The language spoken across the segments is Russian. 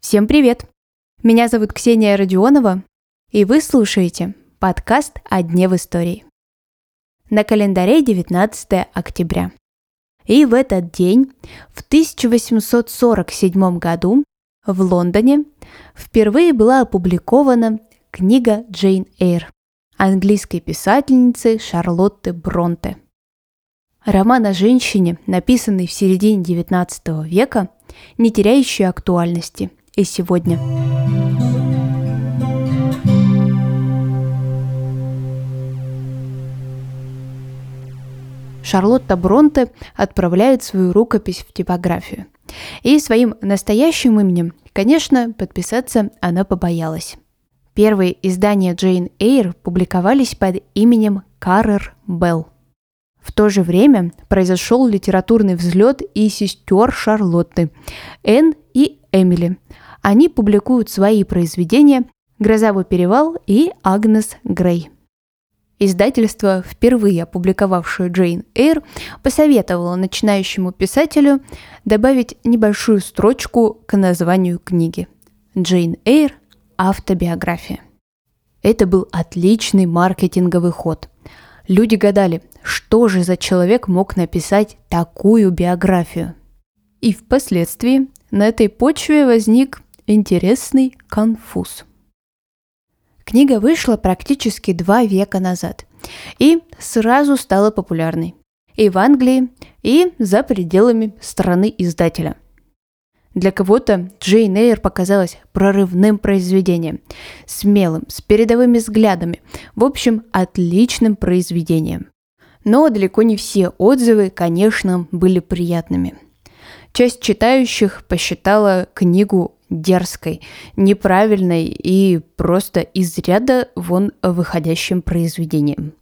Всем привет! Меня зовут Ксения Родионова, и вы слушаете подкаст «О дне в истории». На календаре 19 октября. И в этот день, в 1847 году, в Лондоне впервые была опубликована книга Джейн Эйр английской писательницы Шарлотты Бронте. Роман о женщине, написанный в середине XIX века, не теряющий актуальности и сегодня. Шарлотта Бронте отправляет свою рукопись в типографию. И своим настоящим именем, конечно, подписаться она побоялась. Первые издания Джейн Эйр публиковались под именем Каррер Белл. В то же время произошел литературный взлет и сестер Шарлотты, Энн и Эмили. Они публикуют свои произведения «Грозовой перевал» и «Агнес Грей». Издательство, впервые опубликовавшее Джейн Эйр, посоветовало начинающему писателю добавить небольшую строчку к названию книги. Джейн Эйр – автобиография. Это был отличный маркетинговый ход. Люди гадали, что же за человек мог написать такую биографию. И впоследствии на этой почве возник интересный конфуз – Книга вышла практически два века назад и сразу стала популярной и в Англии, и за пределами страны издателя. Для кого-то Джейн Эйр показалась прорывным произведением, смелым, с передовыми взглядами, в общем, отличным произведением. Но далеко не все отзывы, конечно, были приятными. Часть читающих посчитала книгу дерзкой, неправильной и просто из ряда вон выходящим произведением.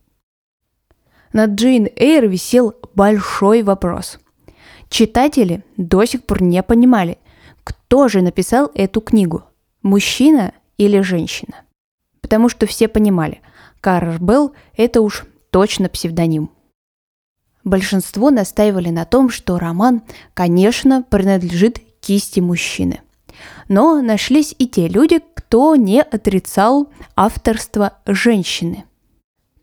Над Джейн Эйр висел большой вопрос. Читатели до сих пор не понимали, кто же написал эту книгу – мужчина или женщина. Потому что все понимали, Карр Белл – это уж точно псевдоним. Большинство настаивали на том, что роман, конечно, принадлежит кисти мужчины – но нашлись и те люди, кто не отрицал авторство женщины.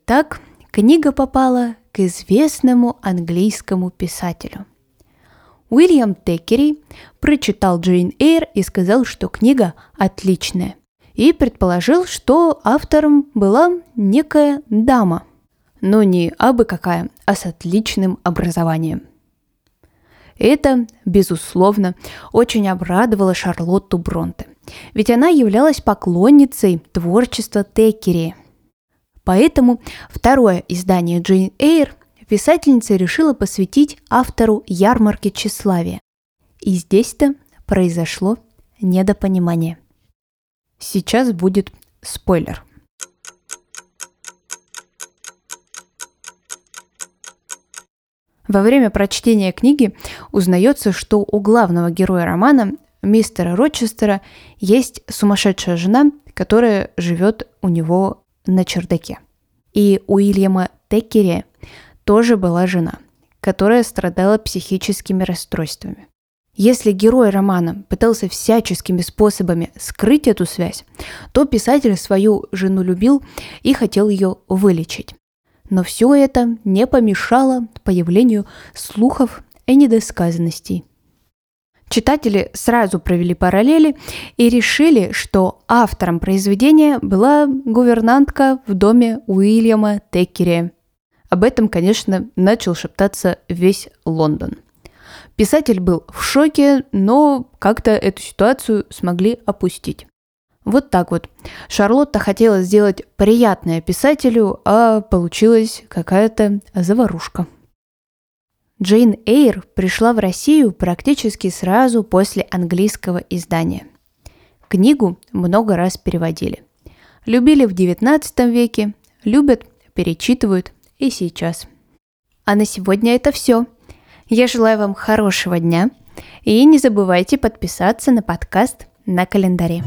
Так книга попала к известному английскому писателю. Уильям Теккери прочитал Джейн Эйр и сказал, что книга отличная, и предположил, что автором была некая дама, но не абы какая, а с отличным образованием – это, безусловно, очень обрадовало Шарлотту Бронте, ведь она являлась поклонницей творчества Теккери. Поэтому второе издание Джейн Эйр писательница решила посвятить автору ярмарки тщеславия. И здесь-то произошло недопонимание. Сейчас будет спойлер – Во время прочтения книги узнается, что у главного героя романа, мистера Рочестера, есть сумасшедшая жена, которая живет у него на чердаке. И у Уильяма Теккери тоже была жена, которая страдала психическими расстройствами. Если герой романа пытался всяческими способами скрыть эту связь, то писатель свою жену любил и хотел ее вылечить. Но все это не помешало появлению слухов и недосказанностей. Читатели сразу провели параллели и решили, что автором произведения была гувернантка в доме Уильяма Теккери. Об этом, конечно, начал шептаться весь Лондон. Писатель был в шоке, но как-то эту ситуацию смогли опустить. Вот так вот. Шарлотта хотела сделать приятное писателю, а получилась какая-то заварушка. Джейн Эйр пришла в Россию практически сразу после английского издания. Книгу много раз переводили. Любили в XIX веке, любят, перечитывают и сейчас. А на сегодня это все. Я желаю вам хорошего дня и не забывайте подписаться на подкаст на календаре.